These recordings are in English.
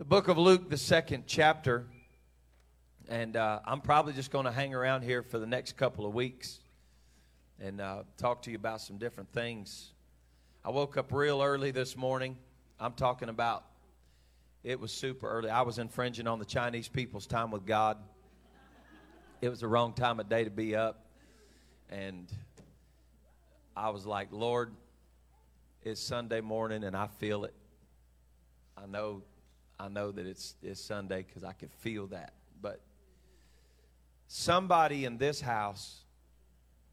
the book of Luke, the second chapter. And uh, I'm probably just going to hang around here for the next couple of weeks and uh, talk to you about some different things. I woke up real early this morning. I'm talking about it was super early. I was infringing on the Chinese people's time with God. It was the wrong time of day to be up. And I was like, Lord, it's Sunday morning and I feel it. I know I know that it's it's Sunday because I can feel that. But somebody in this house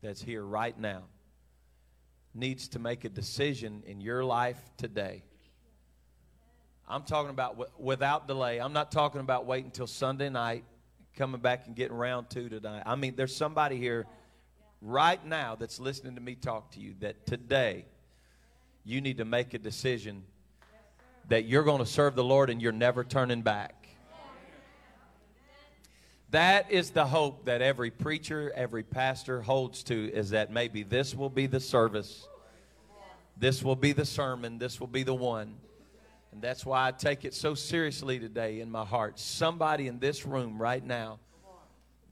that's here right now needs to make a decision in your life today. I'm talking about w- without delay. I'm not talking about waiting until Sunday night, coming back and getting round two tonight. I mean, there's somebody here right now that's listening to me talk to you that today you need to make a decision that you're going to serve the Lord and you're never turning back. That is the hope that every preacher, every pastor holds to is that maybe this will be the service, this will be the sermon, this will be the one. And that's why I take it so seriously today in my heart. Somebody in this room right now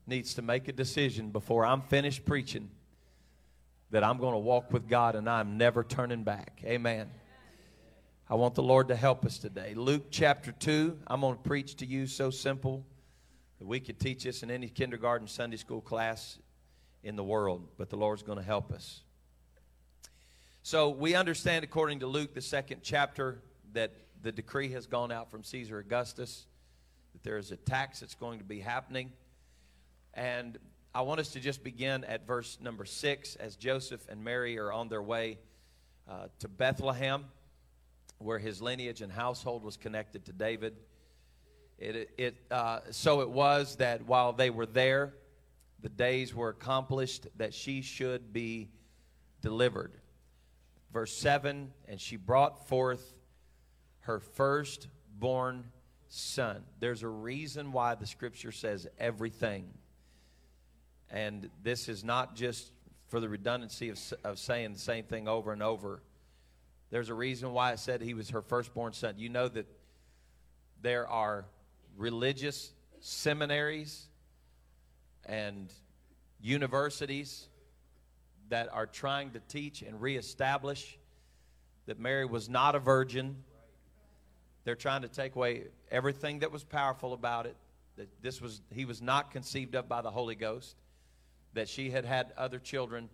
needs to make a decision before I'm finished preaching that I'm going to walk with God and I'm never turning back. Amen. I want the Lord to help us today. Luke chapter 2, I'm going to preach to you so simple that we could teach this in any kindergarten, Sunday school class in the world, but the Lord's going to help us. So we understand, according to Luke, the second chapter, that the decree has gone out from Caesar Augustus, that there is a tax that's going to be happening. And I want us to just begin at verse number six as Joseph and Mary are on their way uh, to Bethlehem, where his lineage and household was connected to David. It, it, uh, so it was that while they were there, the days were accomplished that she should be delivered. Verse 7 And she brought forth her firstborn son. There's a reason why the scripture says everything. And this is not just for the redundancy of, of saying the same thing over and over. There's a reason why it said he was her firstborn son. You know that there are religious seminaries and universities that are trying to teach and reestablish that Mary was not a virgin. They're trying to take away everything that was powerful about it. That this was he was not conceived of by the Holy Ghost. That she had had other children.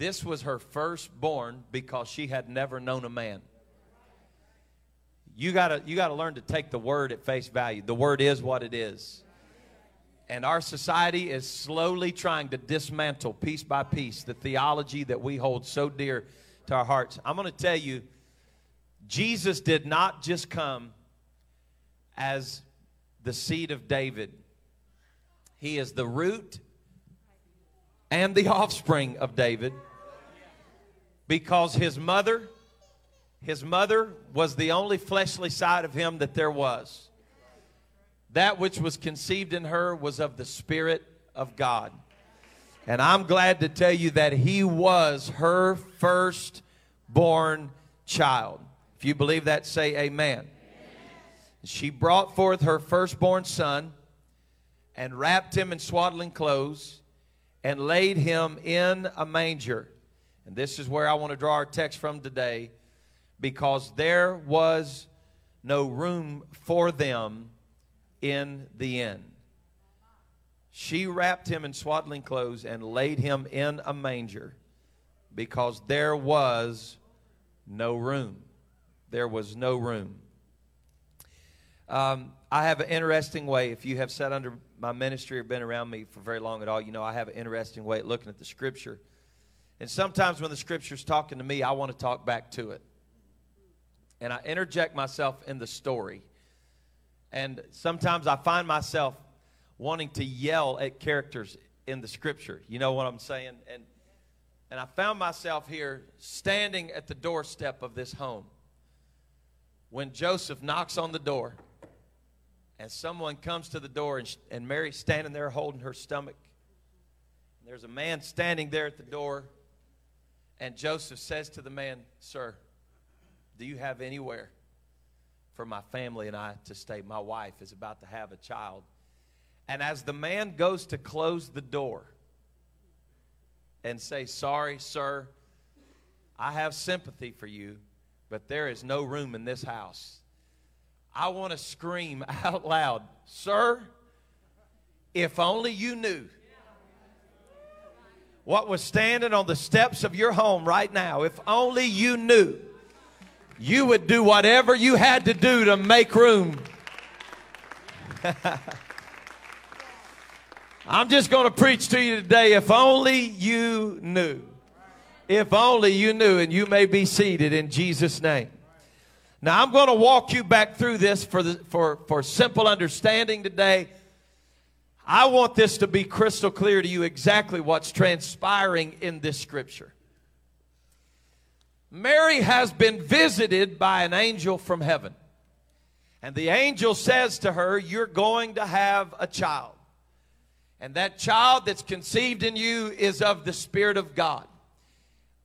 This was her firstborn because she had never known a man. You gotta you gotta learn to take the word at face value. The word is what it is. And our society is slowly trying to dismantle piece by piece the theology that we hold so dear to our hearts. I'm to tell you, Jesus did not just come as the seed of David, He is the root and the offspring of David because His mother. His mother was the only fleshly side of him that there was. That which was conceived in her was of the Spirit of God. And I'm glad to tell you that he was her firstborn child. If you believe that, say amen. amen. She brought forth her firstborn son and wrapped him in swaddling clothes and laid him in a manger. And this is where I want to draw our text from today because there was no room for them in the inn. She wrapped him in swaddling clothes and laid him in a manger because there was no room. There was no room. Um, I have an interesting way. If you have sat under my ministry or been around me for very long at all, you know I have an interesting way at looking at the scripture. And sometimes when the scripture's talking to me, I want to talk back to it and I interject myself in the story. And sometimes I find myself wanting to yell at characters in the scripture. You know what I'm saying? And and I found myself here standing at the doorstep of this home when Joseph knocks on the door and someone comes to the door and, and Mary's standing there holding her stomach. And there's a man standing there at the door and Joseph says to the man, "Sir, do you have anywhere for my family and I to stay. My wife is about to have a child. And as the man goes to close the door and say, Sorry, sir, I have sympathy for you, but there is no room in this house. I want to scream out loud, Sir, if only you knew what was standing on the steps of your home right now, if only you knew, you would do whatever you had to do to make room. I'm just going to preach to you today. If only you knew. If only you knew, and you may be seated in Jesus' name. Now, I'm going to walk you back through this for, the, for, for simple understanding today. I want this to be crystal clear to you exactly what's transpiring in this scripture. Mary has been visited by an angel from heaven. And the angel says to her, You're going to have a child. And that child that's conceived in you is of the Spirit of God,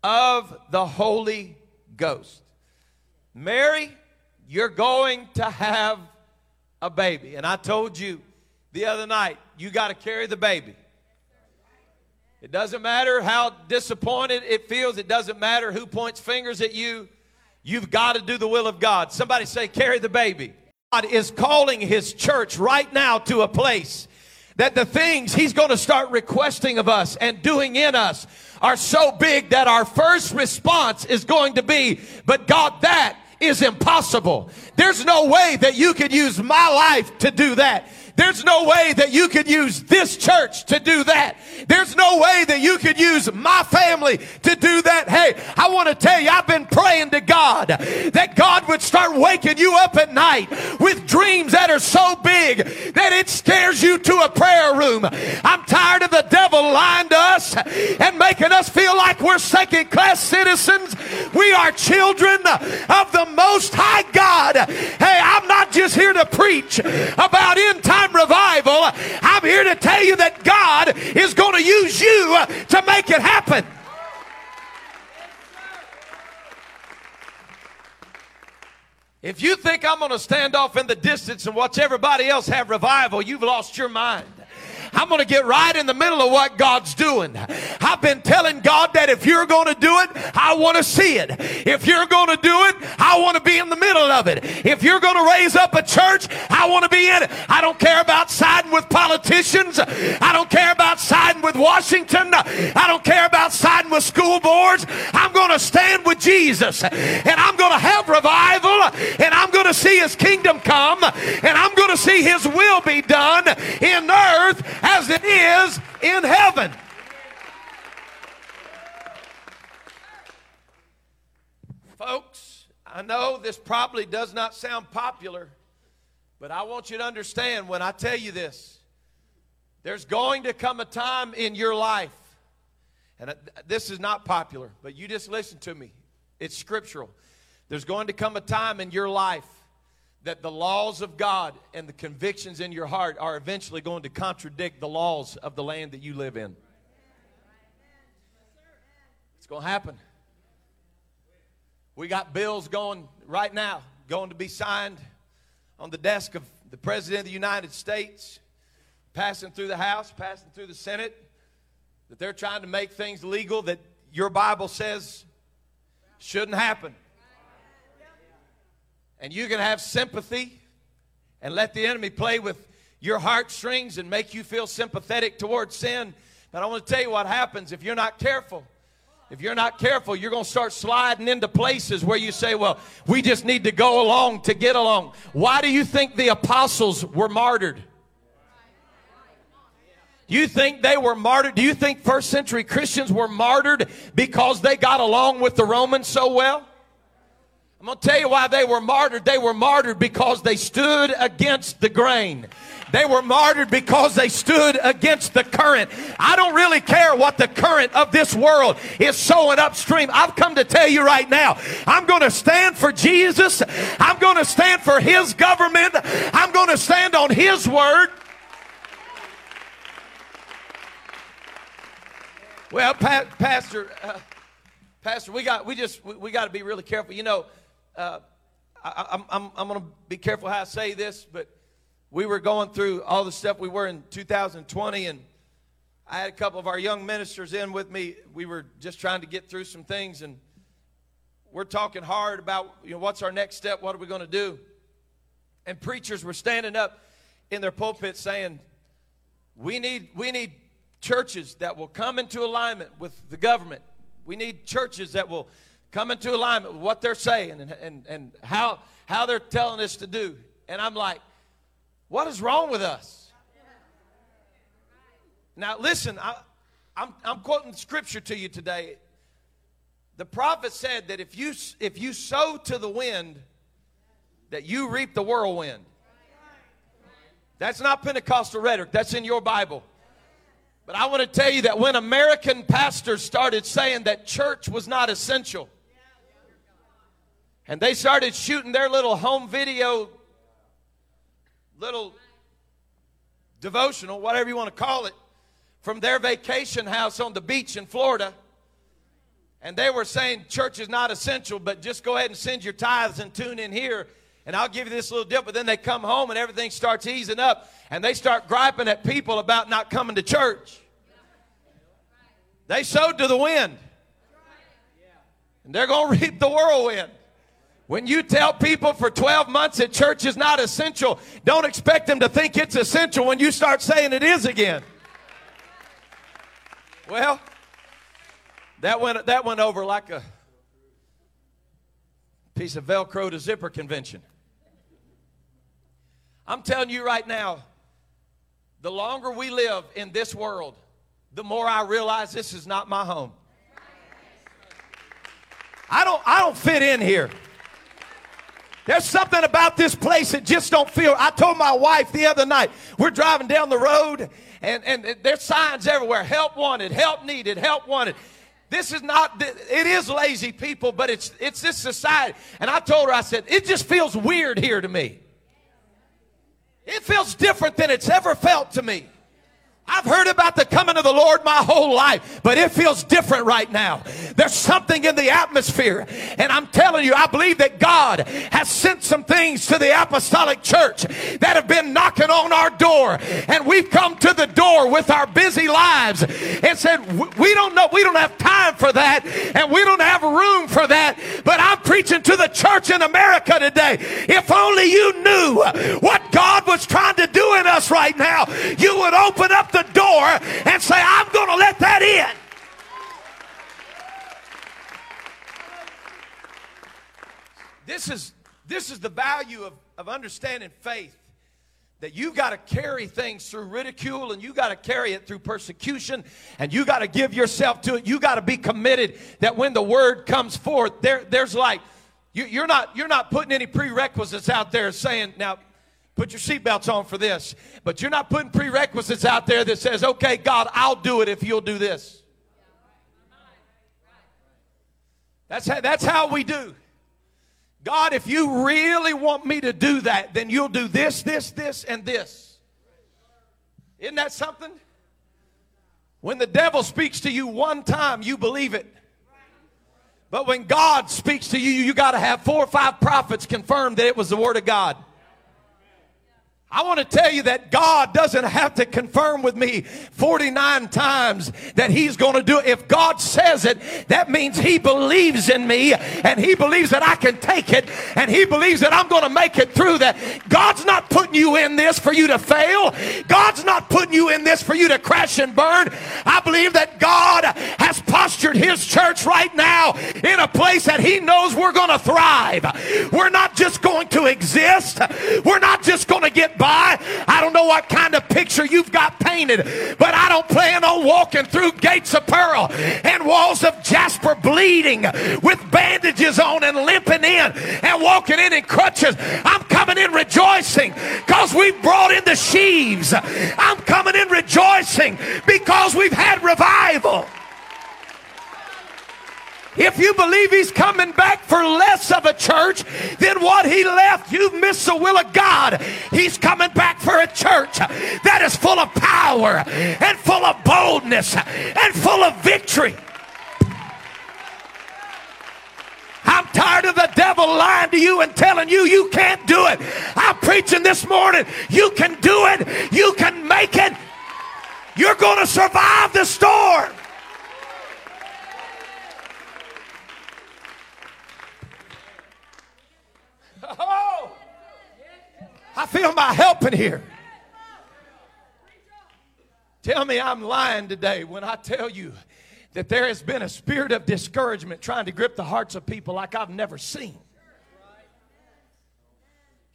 of the Holy Ghost. Mary, you're going to have a baby. And I told you the other night, you got to carry the baby. It doesn't matter how disappointed it feels, it doesn't matter who points fingers at you. You've got to do the will of God. Somebody say, carry the baby. God is calling his church right now to a place that the things he's going to start requesting of us and doing in us are so big that our first response is going to be, but God, that is impossible. There's no way that you could use my life to do that. There's no way that you could use this church to do that. There's no way that you could use my family to do that. Hey, I want to tell you, I've been praying to God that God would start waking you up at night with dreams that are so big that it scares you to a prayer room. I'm tired of the devil lying to us and making us feel like we're second class citizens. We are children of the Most High God. Hey, I'm not just here to preach about end time time revival, I'm here to tell you that God is going to use you to make it happen. If you think I'm going to stand off in the distance and watch everybody else have revival, you've lost your mind. I'm going to get right in the middle of what God's doing. I've been telling God that if you're going to do it, I want to see it. If you're going to do it, I want to be in the middle of it. If you're going to raise up a church, I want to be in it. I don't care about siding with politicians. I don't care about siding with Washington. I don't care about siding with school boards. I'm going to stand with Jesus and I'm going to have revival and I'm going to see his kingdom come and I'm going to see his will be done in earth as it is in heaven. Folks, I know this probably does not sound popular, but I want you to understand when I tell you this, there's going to come a time in your life, and this is not popular, but you just listen to me. It's scriptural. There's going to come a time in your life that the laws of God and the convictions in your heart are eventually going to contradict the laws of the land that you live in. It's going to happen. We got bills going right now, going to be signed on the desk of the President of the United States, passing through the House, passing through the Senate, that they're trying to make things legal that your Bible says shouldn't happen. And you can have sympathy and let the enemy play with your heartstrings and make you feel sympathetic towards sin. But I want to tell you what happens if you're not careful. If you're not careful, you're going to start sliding into places where you say, well, we just need to go along to get along. Why do you think the apostles were martyred? Do you think they were martyred? Do you think first century Christians were martyred because they got along with the Romans so well? I'm going to tell you why they were martyred. They were martyred because they stood against the grain. They were martyred because they stood against the current. I don't really care what the current of this world is sowing upstream. I've come to tell you right now, I'm going to stand for Jesus. I'm going to stand for His government. I'm going to stand on His word. Well, pa- Pastor, uh, Pastor, we got we just we, we got to be really careful. You know, uh, I, I'm, I'm, going to be careful how I say this, but we were going through all the stuff we were in 2020, and I had a couple of our young ministers in with me. We were just trying to get through some things, and we're talking hard about you know what's our next step, what are we going to do, and preachers were standing up in their pulpit saying, "We need we need churches that will come into alignment with the government. We need churches that will." Come into alignment with what they're saying and, and, and how, how they're telling us to do. And I'm like, what is wrong with us? Now, listen, I, I'm, I'm quoting scripture to you today. The prophet said that if you, if you sow to the wind, that you reap the whirlwind. That's not Pentecostal rhetoric, that's in your Bible. But I want to tell you that when American pastors started saying that church was not essential, and they started shooting their little home video, little devotional, whatever you want to call it, from their vacation house on the beach in Florida. And they were saying church is not essential, but just go ahead and send your tithes and tune in here, and I'll give you this little dip. But then they come home and everything starts easing up, and they start griping at people about not coming to church. They sowed to the wind, and they're going to reap the whirlwind. When you tell people for 12 months that church is not essential, don't expect them to think it's essential when you start saying it is again. Well, that went, that went over like a piece of Velcro to zipper convention. I'm telling you right now, the longer we live in this world, the more I realize this is not my home. I don't, I don't fit in here. There's something about this place that just don't feel. I told my wife the other night, we're driving down the road and, and there's signs everywhere. Help wanted, help needed, help wanted. This is not, it is lazy people, but it's, it's this society. And I told her, I said, it just feels weird here to me. It feels different than it's ever felt to me. I've heard about the coming of the Lord my whole life, but it feels different right now. There's something in the atmosphere. And I'm telling you, I believe that God has sent some things to the apostolic church that have been knocking on our door. And we've come to the door with our busy lives and said, we don't know, we don't have time for that. And we don't have room for that. But I'm preaching to the church in America today. If only you knew what God was trying to do in us right now, you would open up the door and say, I'm going to let that in. This is, this is the value of, of understanding faith. That you've got to carry things through ridicule and you got to carry it through persecution and you got to give yourself to it. You got to be committed that when the word comes forth, there, there's like, you, you're, not, you're not putting any prerequisites out there saying, now, Put your seatbelts on for this. But you're not putting prerequisites out there that says, okay, God, I'll do it if you'll do this. That's how, that's how we do. God, if you really want me to do that, then you'll do this, this, this, and this. Isn't that something? When the devil speaks to you one time, you believe it. But when God speaks to you, you got to have four or five prophets confirm that it was the Word of God. I want to tell you that God doesn't have to confirm with me 49 times that He's going to do it. If God says it, that means He believes in me and He believes that I can take it and He believes that I'm going to make it through that. God's not putting you in this for you to fail. God's not putting you in this for you to crash and burn. I believe that God has postured His church right now in a place that He knows we're going to thrive. We're not just going to exist. We're not just going to get by. I don't know what kind of picture you've got painted, but I don't plan on walking through gates of pearl and walls of jasper bleeding with bandages on and limping in and walking in in crutches. I'm coming in rejoicing because we've brought in the sheaves. I'm coming in rejoicing because we've had revival. If you believe he's coming back for less of a church than what he left, you've missed the will of God. He's coming back for a church that is full of power and full of boldness and full of victory. I'm tired of the devil lying to you and telling you you can't do it. I'm preaching this morning. You can do it. You can make it. You're going to survive the storm. Oh, I feel my help in here. Tell me I'm lying today when I tell you that there has been a spirit of discouragement trying to grip the hearts of people like I've never seen.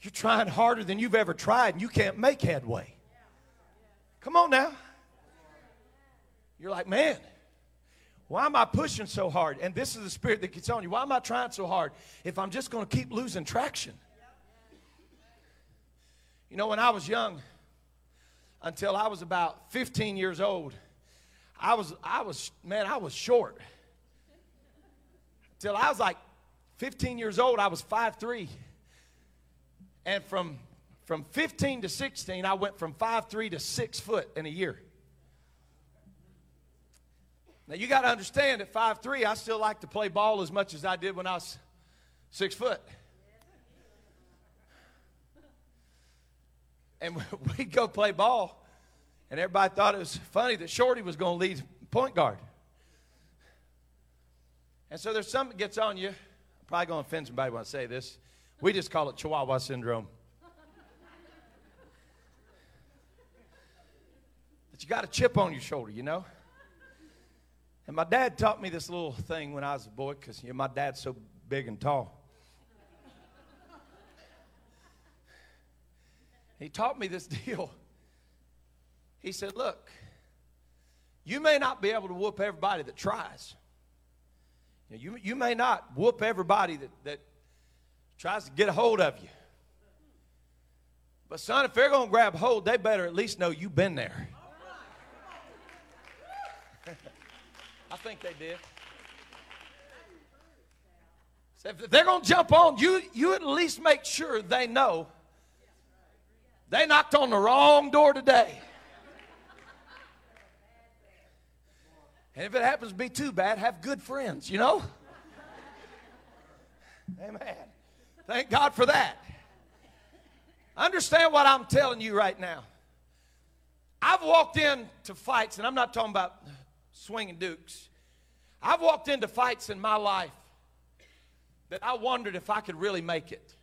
You're trying harder than you've ever tried and you can't make headway. Come on now. You're like, man, why am I pushing so hard? And this is the spirit that gets on you. Why am I trying so hard if I'm just going to keep losing traction? You know, when I was young, until I was about 15 years old, I was, I was, man, I was short. Till I was like 15 years old, I was 5'3. And from, from 15 to 16, I went from 5'3 to 6 foot in a year. Now you got to understand at 5'3, I still like to play ball as much as I did when I was six foot. And we'd go play ball. And everybody thought it was funny that Shorty was going to lead point guard. And so there's something that gets on you. I'm probably going to offend somebody when I say this. We just call it Chihuahua syndrome. But you got a chip on your shoulder, you know? And my dad taught me this little thing when I was a boy because you know, my dad's so big and tall. He taught me this deal. He said, Look, you may not be able to whoop everybody that tries. You, you may not whoop everybody that, that tries to get a hold of you. But, son, if they're going to grab hold, they better at least know you've been there. I think they did. So if they're going to jump on, you, you at least make sure they know they knocked on the wrong door today. And if it happens to be too bad, have good friends, you know? Amen. Thank God for that. Understand what I'm telling you right now. I've walked into fights, and I'm not talking about swinging dukes. I've walked into fights in my life that I wondered if I could really make it.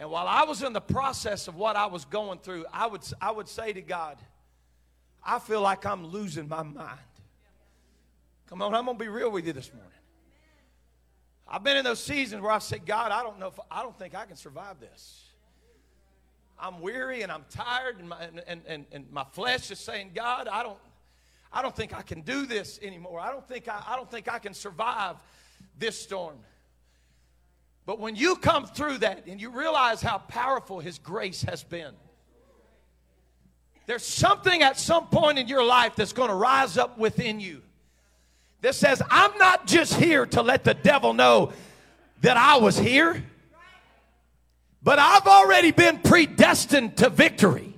And while I was in the process of what I was going through, I would, I would say to God, I feel like I'm losing my mind. Come on, I'm going to be real with you this morning. I've been in those seasons where I've said, God, I don't know if I don't think I can survive this. I'm weary and I'm tired, and my, and, and, and my flesh is saying, God, I don't, I don't think I can do this anymore. I don't think I, I don't think I can survive this storm. But when you come through that and you realize how powerful His grace has been, there's something at some point in your life that's going to rise up within you that says, I'm not just here to let the devil know that I was here, but I've already been predestined to victory.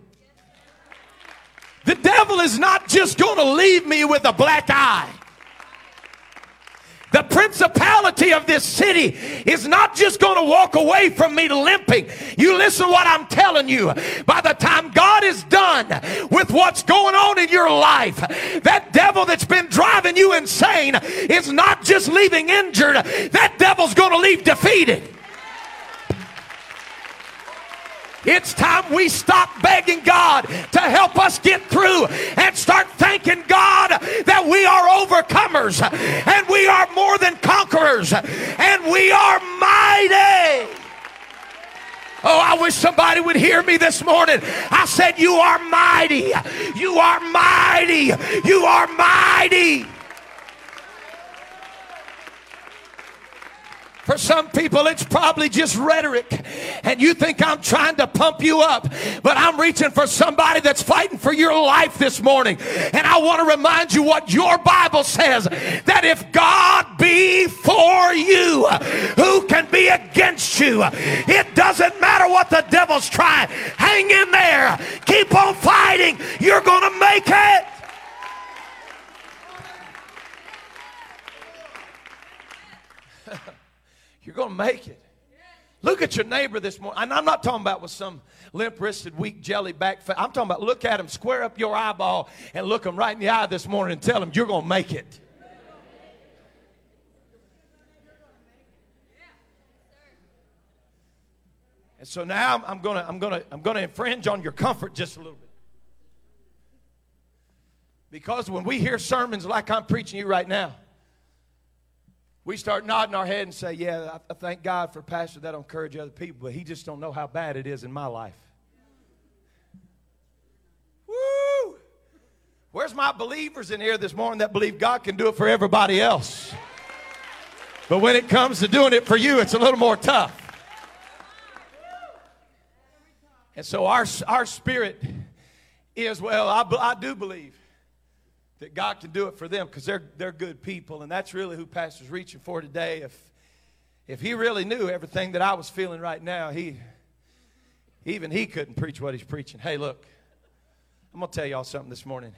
The devil is not just going to leave me with a black eye. The principality of this city is not just going to walk away from me limping. You listen what I'm telling you. By the time God is done with what's going on in your life, that devil that's been driving you insane is not just leaving injured. That devil's going to leave defeated. It's time we stop begging God to help us get through and start thanking God that we are overcomers and we are more than conquerors and we are mighty. Oh, I wish somebody would hear me this morning. I said, You are mighty. You are mighty. You are mighty. For some people, it's probably just rhetoric, and you think I'm trying to pump you up, but I'm reaching for somebody that's fighting for your life this morning. And I want to remind you what your Bible says that if God be for you, who can be against you? It doesn't matter what the devil's trying. Hang in there, keep on fighting. You're going to make it. You're going to make it. Look at your neighbor this morning. And I'm not talking about with some limp wristed, weak jelly back. I'm talking about look at him, square up your eyeball, and look him right in the eye this morning and tell him you're going to make it. And so now I'm going to I'm going to I'm going to infringe on your comfort just a little bit. Because when we hear sermons like I'm preaching you right now, we start nodding our head and say, Yeah, I thank God for pastor that'll encourage other people, but he just don't know how bad it is in my life. Woo! Where's my believers in here this morning that believe God can do it for everybody else? But when it comes to doing it for you, it's a little more tough. And so our, our spirit is, well, I, I do believe that God can do it for them because they're, they're good people. And that's really who Pastor's reaching for today. If, if he really knew everything that I was feeling right now, he, even he couldn't preach what he's preaching. Hey, look, I'm going to tell y'all something this morning.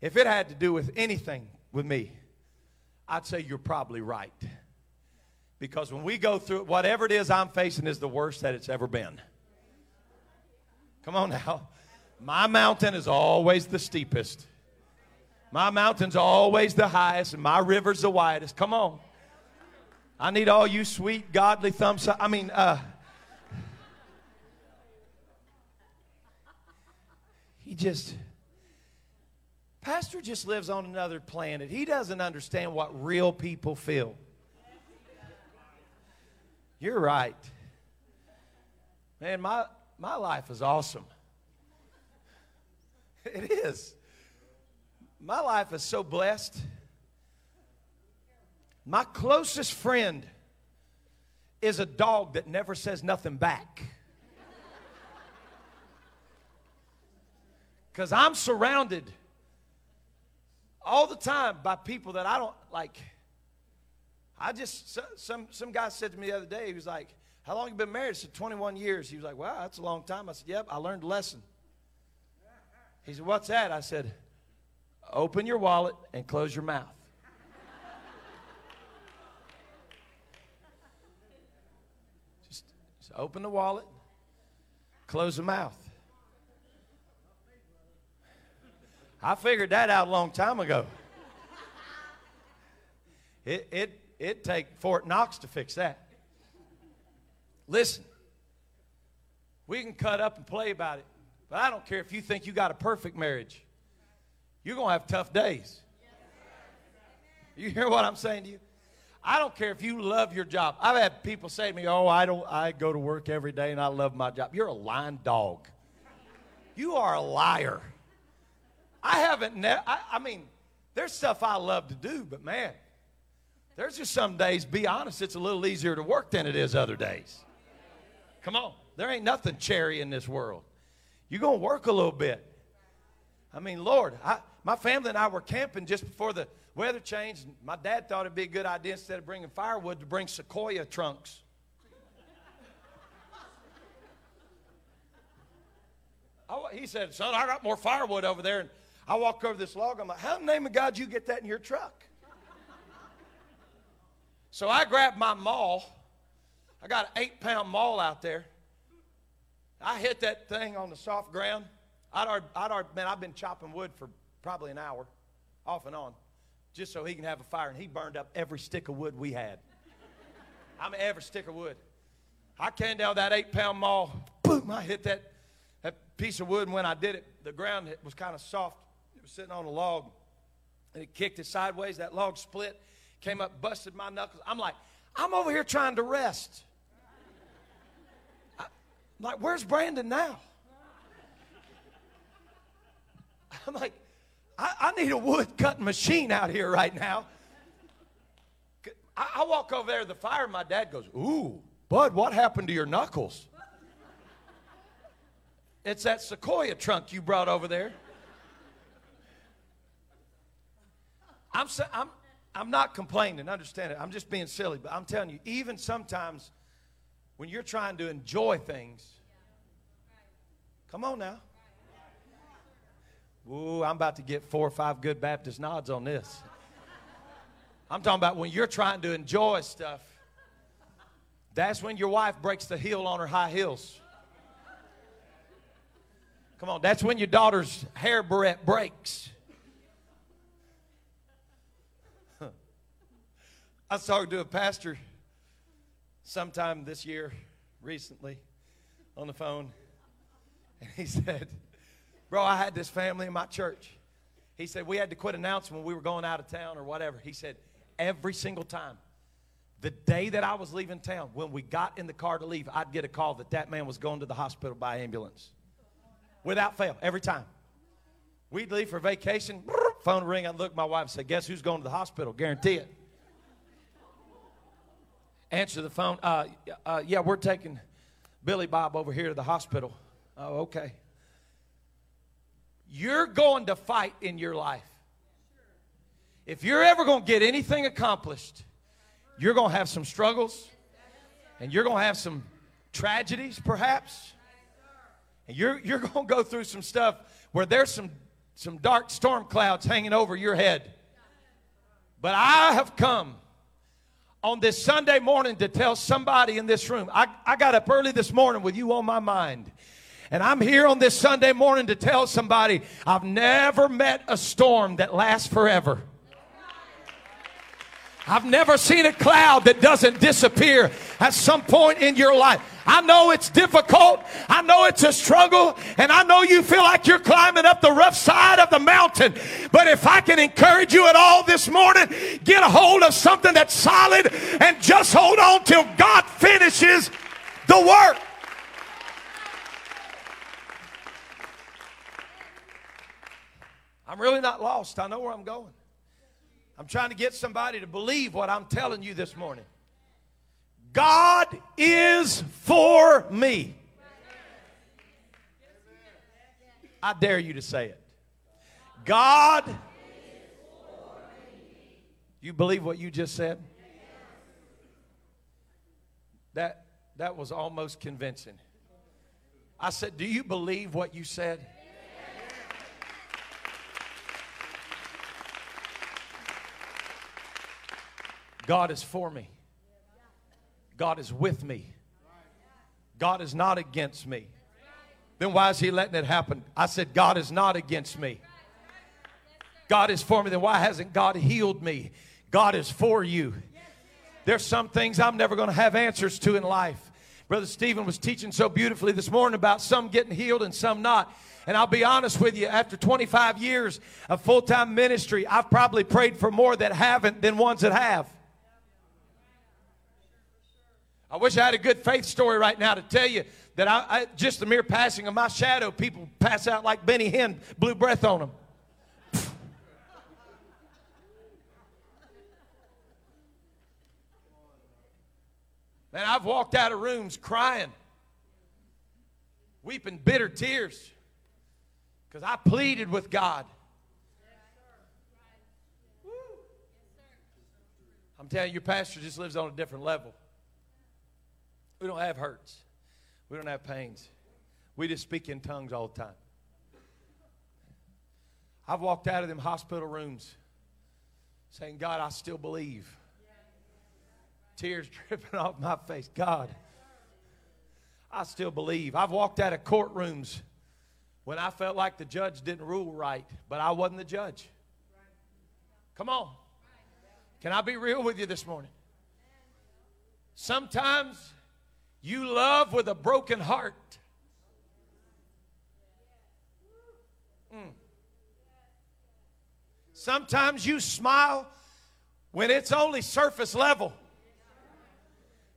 If it had to do with anything with me, I'd say you're probably right. Because when we go through it, whatever it is I'm facing is the worst that it's ever been. Come on now. My mountain is always the steepest. My mountain's are always the highest, and my river's the widest. Come on. I need all you sweet, godly thumbs up. I mean, uh, he just, Pastor just lives on another planet. He doesn't understand what real people feel. You're right. Man, my, my life is awesome. It is. My life is so blessed. My closest friend is a dog that never says nothing back. Because I'm surrounded all the time by people that I don't like. I just, some, some guy said to me the other day, he was like, How long you been married? I said, 21 years. He was like, Wow, that's a long time. I said, Yep, I learned a lesson. He said, What's that? I said, Open your wallet and close your mouth. just, just open the wallet, close the mouth. I figured that out a long time ago. It it it take Fort Knox to fix that. Listen, we can cut up and play about it, but I don't care if you think you got a perfect marriage you're going to have tough days. You hear what I'm saying to you? I don't care if you love your job. I've had people say to me, "Oh, I don't. I go to work every day and I love my job." You're a lying dog. You are a liar. I haven't. Ne- I, I mean, there's stuff I love to do, but man, there's just some days. Be honest, it's a little easier to work than it is other days. Come on, there ain't nothing cherry in this world. You're gonna work a little bit. I mean, Lord, I, my family and I were camping just before the weather changed. My dad thought it'd be a good idea instead of bringing firewood to bring sequoia trunks. I, he said, Son, I got more firewood over there. And I walk over this log. I'm like, How in the name of God you get that in your truck? so I grabbed my maul. I got an eight pound maul out there. I hit that thing on the soft ground. I'd I'd man, I've been chopping wood for probably an hour, off and on, just so he can have a fire. And he burned up every stick of wood we had. I mean, every stick of wood. I came down that eight pound maul, boom, I hit that, that piece of wood. And when I did it, the ground was kind of soft. It was sitting on a log. And it kicked it sideways. That log split, came up, busted my knuckles. I'm like, I'm over here trying to rest. I'm like, where's Brandon now? I'm like, I, I need a wood cutting machine out here right now. I, I walk over there to the fire, my dad goes, Ooh, Bud, what happened to your knuckles? It's that sequoia trunk you brought over there. I'm, I'm, I'm not complaining, understand it. I'm just being silly, but I'm telling you, even sometimes when you're trying to enjoy things, come on now. Ooh, I'm about to get four or five good Baptist nods on this. I'm talking about when you're trying to enjoy stuff. That's when your wife breaks the heel on her high heels. Come on, that's when your daughter's hair barrette breaks. I was talking to a pastor sometime this year, recently, on the phone, and he said, Bro, I had this family in my church. He said, We had to quit announcing when we were going out of town or whatever. He said, Every single time, the day that I was leaving town, when we got in the car to leave, I'd get a call that that man was going to the hospital by ambulance without fail, every time. We'd leave for vacation, phone ring, I'd look at my wife and say, Guess who's going to the hospital? Guarantee it. Answer the phone. Uh, uh, yeah, we're taking Billy Bob over here to the hospital. Oh, okay. You're going to fight in your life. If you're ever going to get anything accomplished, you're going to have some struggles and you're going to have some tragedies, perhaps. And you're, you're going to go through some stuff where there's some, some dark storm clouds hanging over your head. But I have come on this Sunday morning to tell somebody in this room. I, I got up early this morning with you on my mind. And I'm here on this Sunday morning to tell somebody I've never met a storm that lasts forever. I've never seen a cloud that doesn't disappear at some point in your life. I know it's difficult. I know it's a struggle. And I know you feel like you're climbing up the rough side of the mountain. But if I can encourage you at all this morning, get a hold of something that's solid and just hold on till God finishes the work. I'm really not lost. I know where I'm going. I'm trying to get somebody to believe what I'm telling you this morning. God is for me. I dare you to say it. God, you believe what you just said? That, that was almost convincing. I said, Do you believe what you said? God is for me. God is with me. God is not against me. Then why is He letting it happen? I said, God is not against me. God is for me. Then why hasn't God healed me? God is for you. There's some things I'm never going to have answers to in life. Brother Stephen was teaching so beautifully this morning about some getting healed and some not. And I'll be honest with you, after 25 years of full time ministry, I've probably prayed for more that haven't than ones that have. I wish I had a good faith story right now to tell you that I, I, just the mere passing of my shadow, people pass out like Benny Hinn blew breath on them. Man, I've walked out of rooms crying, weeping bitter tears because I pleaded with God. I'm telling you, your pastor just lives on a different level. We don't have hurts. We don't have pains. We just speak in tongues all the time. I've walked out of them hospital rooms saying, God, I still believe. Tears dripping off my face. God, I still believe. I've walked out of courtrooms when I felt like the judge didn't rule right, but I wasn't the judge. Come on. Can I be real with you this morning? Sometimes you love with a broken heart. Mm. Sometimes you smile when it's only surface level.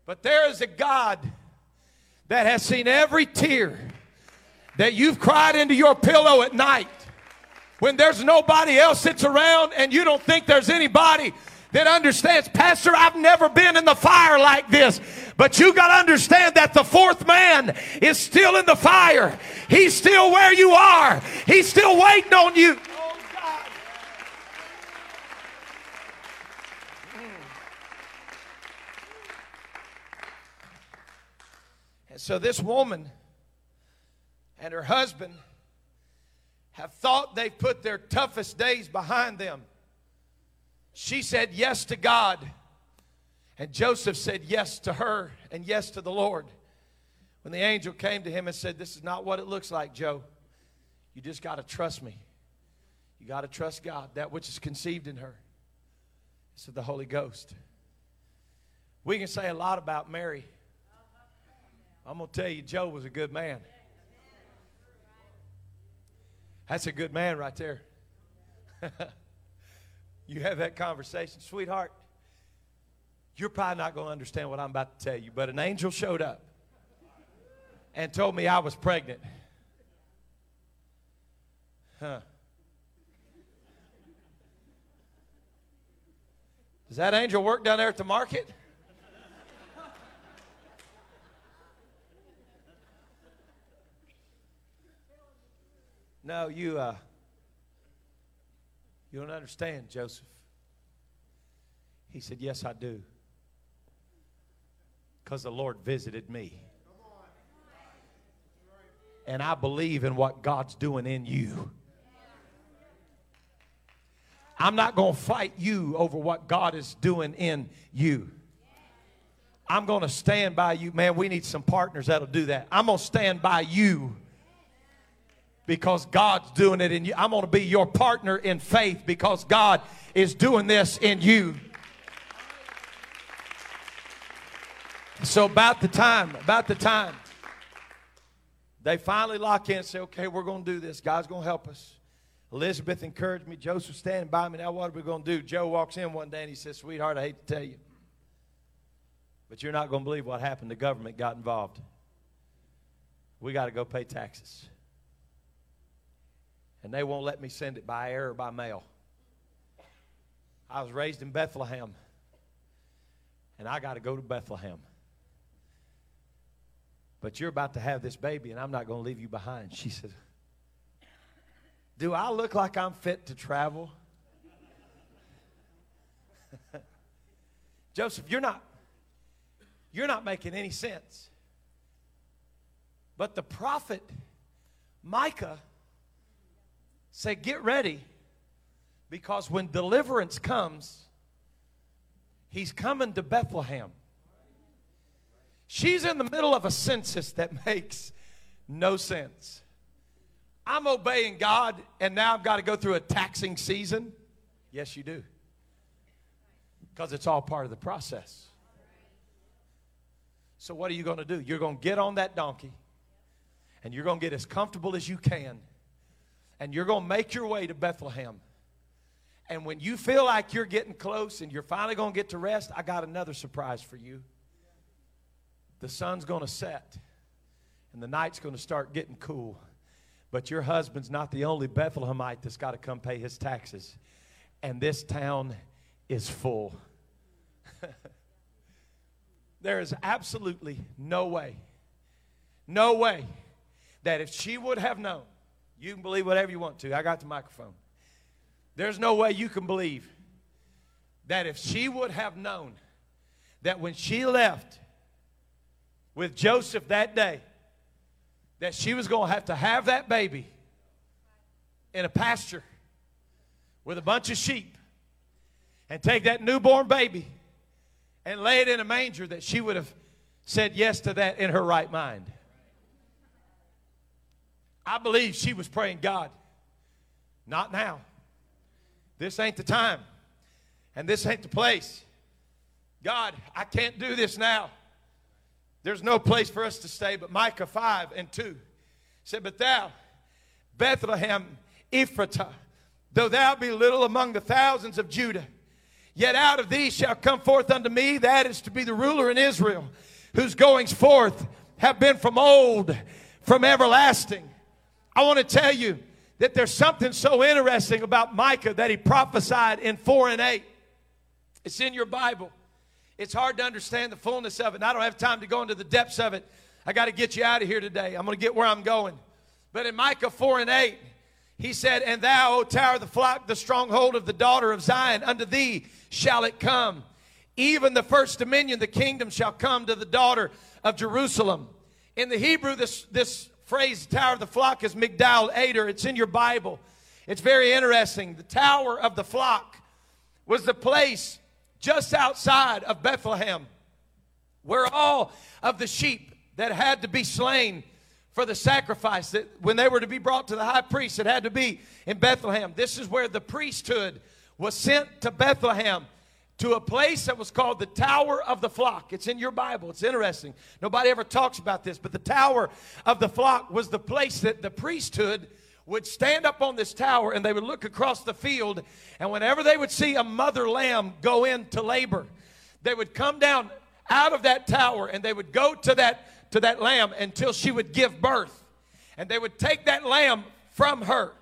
But there is a God that has seen every tear that you've cried into your pillow at night when there's nobody else that's around and you don't think there's anybody that understands, Pastor, I've never been in the fire like this. But you got to understand that the fourth man is still in the fire. He's still where you are. He's still waiting on you. God. And so this woman and her husband have thought they've put their toughest days behind them. She said yes to God. And Joseph said yes to her and yes to the Lord. When the angel came to him and said, This is not what it looks like, Joe. You just got to trust me. You got to trust God, that which is conceived in her. It's of the Holy Ghost. We can say a lot about Mary. I'm going to tell you, Joe was a good man. That's a good man right there. you have that conversation, sweetheart. You're probably not going to understand what I'm about to tell you, but an angel showed up and told me I was pregnant. Huh. Does that angel work down there at the market? No, you uh, you don't understand, Joseph. He said, Yes, I do. Because the Lord visited me. And I believe in what God's doing in you. I'm not going to fight you over what God is doing in you. I'm going to stand by you. Man, we need some partners that'll do that. I'm going to stand by you because God's doing it in you. I'm going to be your partner in faith because God is doing this in you. So about the time, about the time, they finally lock in and say, okay, we're going to do this. God's going to help us. Elizabeth encouraged me. Joseph standing by me. Now, what are we going to do? Joe walks in one day and he says, Sweetheart, I hate to tell you, but you're not going to believe what happened. The government got involved. We got to go pay taxes. And they won't let me send it by air or by mail. I was raised in Bethlehem, and I got to go to Bethlehem. But you're about to have this baby, and I'm not going to leave you behind. She said, do I look like I'm fit to travel? Joseph, you're not you're not making any sense. But the prophet Micah said, Get ready, because when deliverance comes, he's coming to Bethlehem. She's in the middle of a census that makes no sense. I'm obeying God and now I've got to go through a taxing season? Yes, you do. Because it's all part of the process. So, what are you going to do? You're going to get on that donkey and you're going to get as comfortable as you can and you're going to make your way to Bethlehem. And when you feel like you're getting close and you're finally going to get to rest, I got another surprise for you. The sun's going to set and the night's going to start getting cool. But your husband's not the only Bethlehemite that's got to come pay his taxes. And this town is full. there is absolutely no way, no way that if she would have known, you can believe whatever you want to. I got the microphone. There's no way you can believe that if she would have known that when she left with Joseph that day, that she was going to have to have that baby in a pasture with a bunch of sheep and take that newborn baby and lay it in a manger, that she would have said yes to that in her right mind. I believe she was praying, God, not now. This ain't the time, and this ain't the place. God, I can't do this now. There's no place for us to stay, but Micah 5 and 2 said, But thou, Bethlehem Ephratah, though thou be little among the thousands of Judah, yet out of thee shall come forth unto me that is to be the ruler in Israel, whose goings forth have been from old, from everlasting. I want to tell you that there's something so interesting about Micah that he prophesied in 4 and 8. It's in your Bible. It's hard to understand the fullness of it, and I don't have time to go into the depths of it. I got to get you out of here today. I'm going to get where I'm going. But in Micah 4 and 8, he said, And thou, O tower of the flock, the stronghold of the daughter of Zion, unto thee shall it come. Even the first dominion, the kingdom shall come to the daughter of Jerusalem. In the Hebrew, this, this phrase, the tower of the flock, is Migdal Ader. It's in your Bible. It's very interesting. The tower of the flock was the place just outside of Bethlehem, where all of the sheep that had to be slain for the sacrifice that when they were to be brought to the high priest, it had to be in Bethlehem. This is where the priesthood was sent to Bethlehem to a place that was called the Tower of the Flock. It's in your Bible. It's interesting. Nobody ever talks about this, but the Tower of the Flock was the place that the priesthood would stand up on this tower and they would look across the field. And whenever they would see a mother lamb go into labor, they would come down out of that tower and they would go to that, to that lamb until she would give birth. And they would take that lamb from her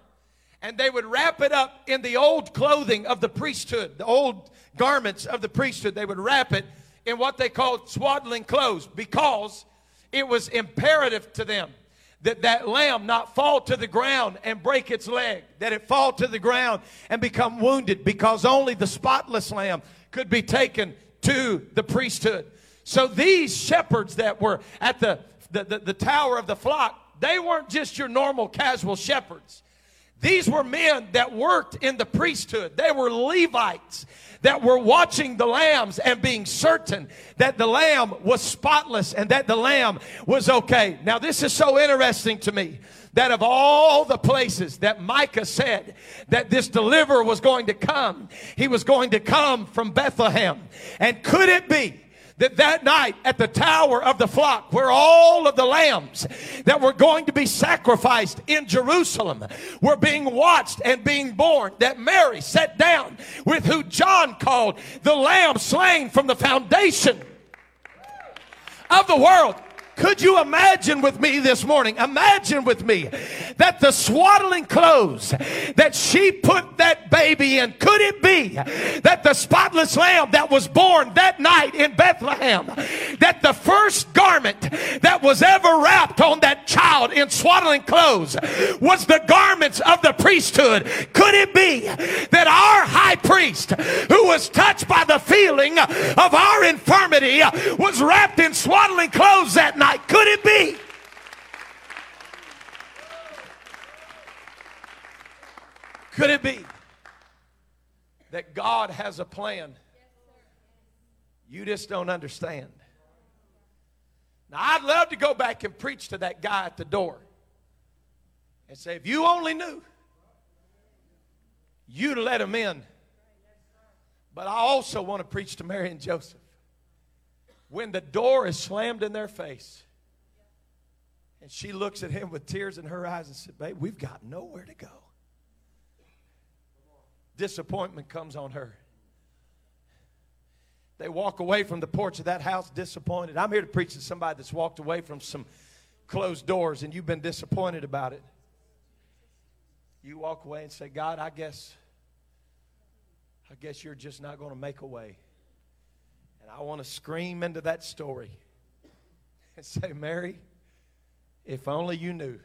and they would wrap it up in the old clothing of the priesthood, the old garments of the priesthood. They would wrap it in what they called swaddling clothes because it was imperative to them that that lamb not fall to the ground and break its leg, that it fall to the ground and become wounded because only the spotless lamb could be taken to the priesthood. So these shepherds that were at the, the, the, the tower of the flock, they weren't just your normal casual shepherds. These were men that worked in the priesthood. They were Levites that were watching the lambs and being certain that the lamb was spotless and that the lamb was okay. Now, this is so interesting to me that of all the places that Micah said that this deliverer was going to come, he was going to come from Bethlehem. And could it be that that night at the tower of the flock where all of the lambs that were going to be sacrificed in Jerusalem were being watched and being born that Mary sat down with who John called the lamb slain from the foundation of the world could you imagine with me this morning? Imagine with me that the swaddling clothes that she put that baby in, could it be that the spotless lamb that was born that night in Bethlehem, that the first child in swaddling clothes was the garments of the priesthood? Could it be that our high priest, who was touched by the feeling of our infirmity, was wrapped in swaddling clothes that night. Could it be? Could it be that God has a plan? You just don't understand. Now, I'd love to go back and preach to that guy at the door and say, if you only knew, you'd let him in. But I also want to preach to Mary and Joseph. When the door is slammed in their face, and she looks at him with tears in her eyes and said, Babe, we've got nowhere to go. Disappointment comes on her. They walk away from the porch of that house disappointed. I'm here to preach to somebody that's walked away from some closed doors and you've been disappointed about it. You walk away and say, God, I guess, I guess you're just not going to make a way. And I want to scream into that story and say, Mary, if only you knew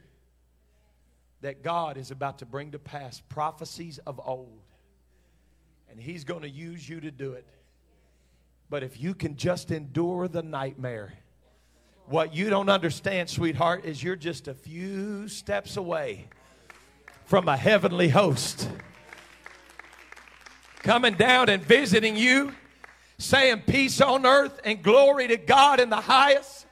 that God is about to bring to pass prophecies of old, and He's going to use you to do it. But if you can just endure the nightmare, what you don't understand, sweetheart, is you're just a few steps away from a heavenly host coming down and visiting you, saying peace on earth and glory to God in the highest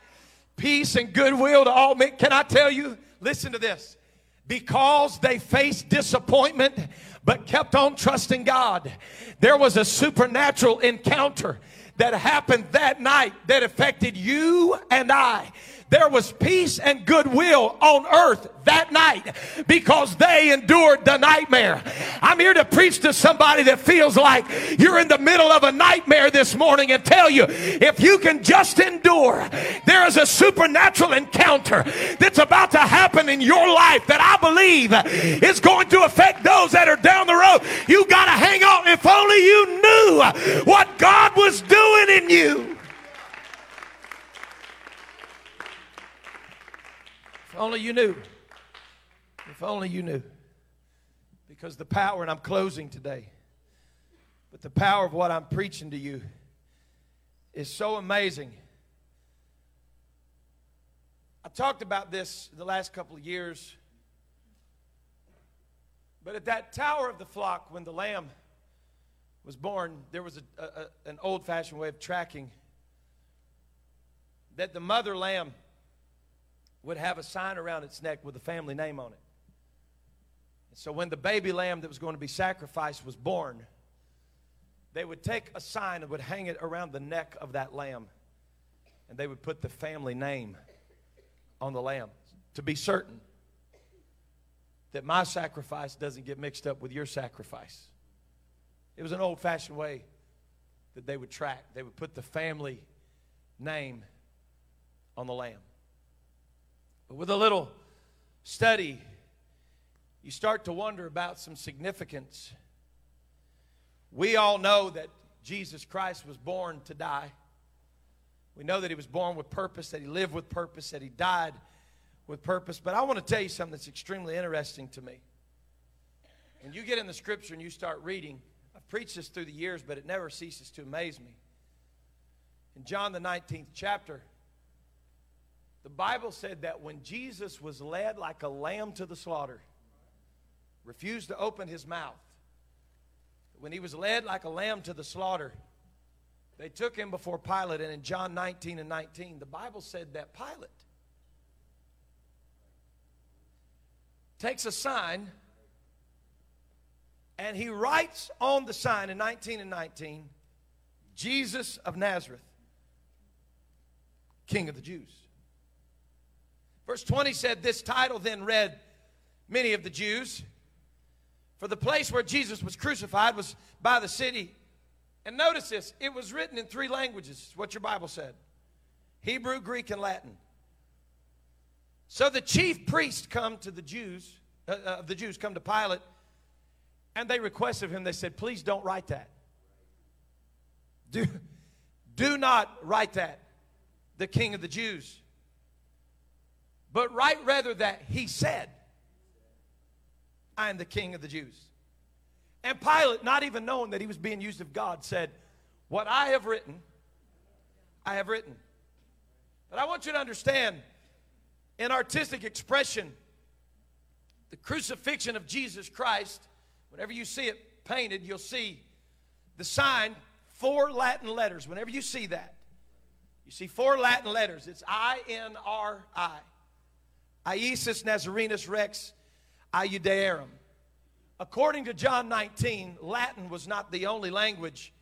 peace and goodwill to all men. Can I tell you? Listen to this. Because they faced disappointment but kept on trusting God, there was a supernatural encounter that happened that night that affected you and I there was peace and goodwill on earth that night because they endured the nightmare. I'm here to preach to somebody that feels like you're in the middle of a nightmare this morning and tell you if you can just endure, there is a supernatural encounter that's about to happen in your life that I believe is going to affect those that are down the road. You got to hang on. If only you knew what God was doing in you. Only you knew. If only you knew. Because the power, and I'm closing today, but the power of what I'm preaching to you is so amazing. I talked about this the last couple of years. But at that tower of the flock, when the lamb was born, there was a, a, an old fashioned way of tracking that the mother lamb would have a sign around its neck with a family name on it. And so when the baby lamb that was going to be sacrificed was born, they would take a sign and would hang it around the neck of that lamb. And they would put the family name on the lamb to be certain that my sacrifice doesn't get mixed up with your sacrifice. It was an old fashioned way that they would track. They would put the family name on the lamb. But with a little study, you start to wonder about some significance. We all know that Jesus Christ was born to die. We know that he was born with purpose, that he lived with purpose, that he died with purpose. But I want to tell you something that's extremely interesting to me. When you get in the scripture and you start reading, I've preached this through the years, but it never ceases to amaze me. In John the 19th chapter, the Bible said that when Jesus was led like a lamb to the slaughter, refused to open his mouth, when he was led like a lamb to the slaughter, they took him before Pilate. And in John 19 and 19, the Bible said that Pilate takes a sign and he writes on the sign in 19 and 19, Jesus of Nazareth, King of the Jews. Verse 20 said, This title then read many of the Jews. For the place where Jesus was crucified was by the city. And notice this it was written in three languages, what your Bible said Hebrew, Greek, and Latin. So the chief priests come to the Jews, uh, uh, the Jews come to Pilate, and they requested of him, they said, Please don't write that. Do, do not write that, the king of the Jews but write rather that he said, I am the king of the Jews. And Pilate, not even knowing that he was being used of God, said, What I have written, I have written. But I want you to understand, in artistic expression, the crucifixion of Jesus Christ, whenever you see it painted, you'll see the sign, four Latin letters. Whenever you see that, you see four Latin letters. It's I N R I. Iesus Nazarenus Rex Iudaeorum. According to John 19, Latin was not the only language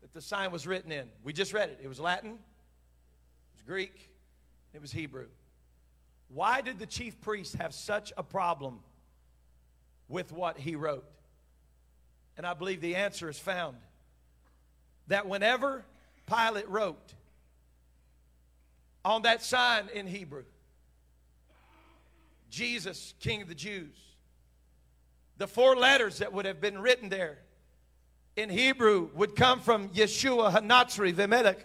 that the sign was written in. We just read it. It was Latin, it was Greek, it was Hebrew. Why did the chief priest have such a problem with what he wrote? And I believe the answer is found that whenever Pilate wrote on that sign in Hebrew, Jesus, King of the Jews. The four letters that would have been written there in Hebrew would come from Yeshua Hanatzri Vemedek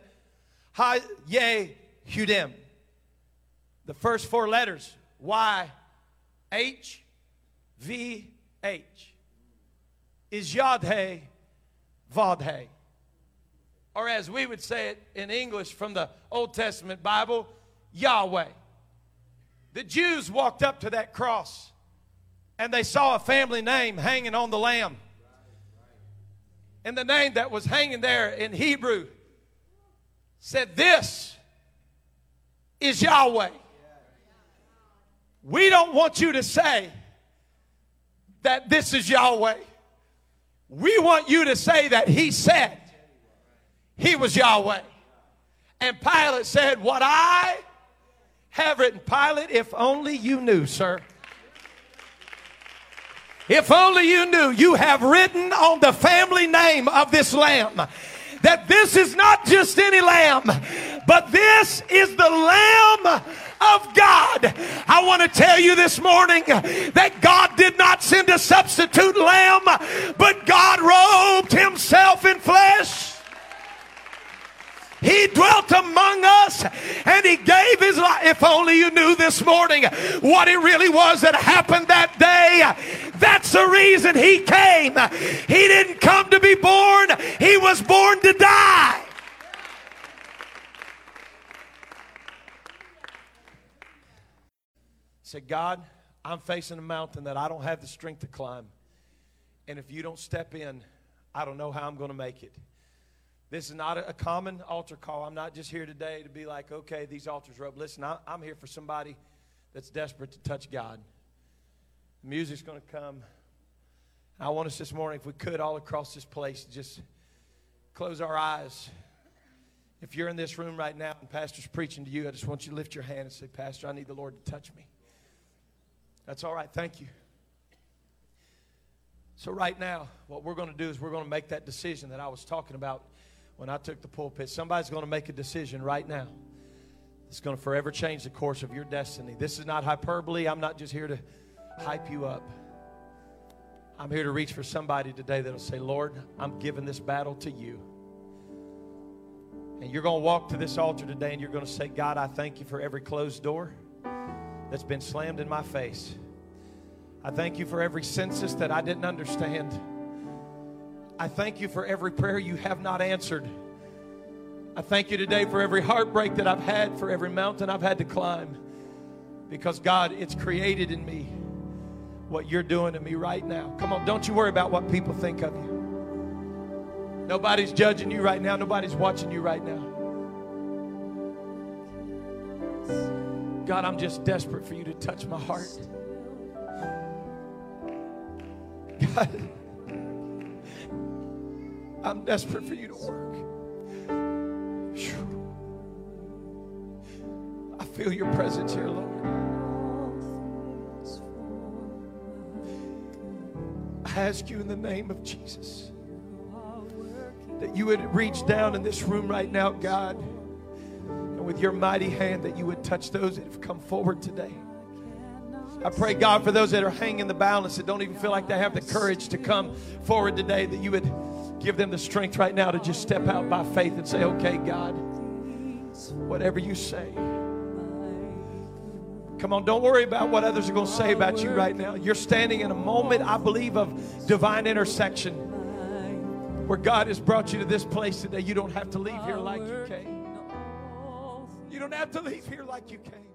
Ha Ye Hudim. The first four letters Y H V H is Yadhe Vadhe. Or as we would say it in English from the Old Testament Bible, Yahweh. The Jews walked up to that cross and they saw a family name hanging on the lamb. And the name that was hanging there in Hebrew said, This is Yahweh. We don't want you to say that this is Yahweh. We want you to say that He said He was Yahweh. And Pilate said, What I have written, Pilate, if only you knew, sir. If only you knew, you have written on the family name of this lamb that this is not just any lamb, but this is the lamb of God. I want to tell you this morning that God did not send a substitute lamb, but God robed himself in flesh. He dwelt among us and he gave his life. If only you knew this morning what it really was that happened that day. That's the reason he came. He didn't come to be born, he was born to die. Said, God, I'm facing a mountain that I don't have the strength to climb. And if you don't step in, I don't know how I'm going to make it. This is not a, common altar call. I'm not just here today to be like, okay, these altars are up. Listen, I'm here for somebody that's desperate to touch God. The music's going to come. I want us this morning, if we could, all across this place, just close our eyes. If you're in this room right now and Pastor's preaching to you, I just want you to lift your hand and say, Pastor, I need the Lord to touch me. That's all right. Thank you. So, right now, what we're going to do is we're going to make that decision that I was talking about when I took the pulpit. Somebody's going to make a decision right now. It's going to forever change the course of your destiny. This is not hyperbole. I'm not just here to hype you up. I'm here to reach for somebody today that'll say, Lord, I'm giving this battle to you. And you're going to walk to this altar today and you're going to say, God, I thank you for every closed door that's been slammed in my face. I thank you for every census that I didn't understand. I thank you for every prayer you have not answered. I thank you today for every heartbreak that I've had, for every mountain I've had to climb. Because, God, it's created in me what you're doing to me right now. Come on, don't you worry about what people think of you. Nobody's judging you right now, nobody's watching you right now. God, I'm just desperate for you to touch my heart. God, I'm desperate for you to work. I feel your presence here, Lord. I ask you in the name of Jesus that you would reach down in this room right now, God, and with your mighty hand that you would touch those that have come forward today. I pray, God, for those that are hanging the balance that don't even feel like they have the courage to come forward today, that you would give them the strength right now to just step out by faith and say, okay, God, whatever you say. Come on, don't worry about what others are going to say about you right now. You're standing in a moment, I believe, of divine intersection where God has brought you to this place today. You don't have to leave here like you came. You don't have to leave here like you came.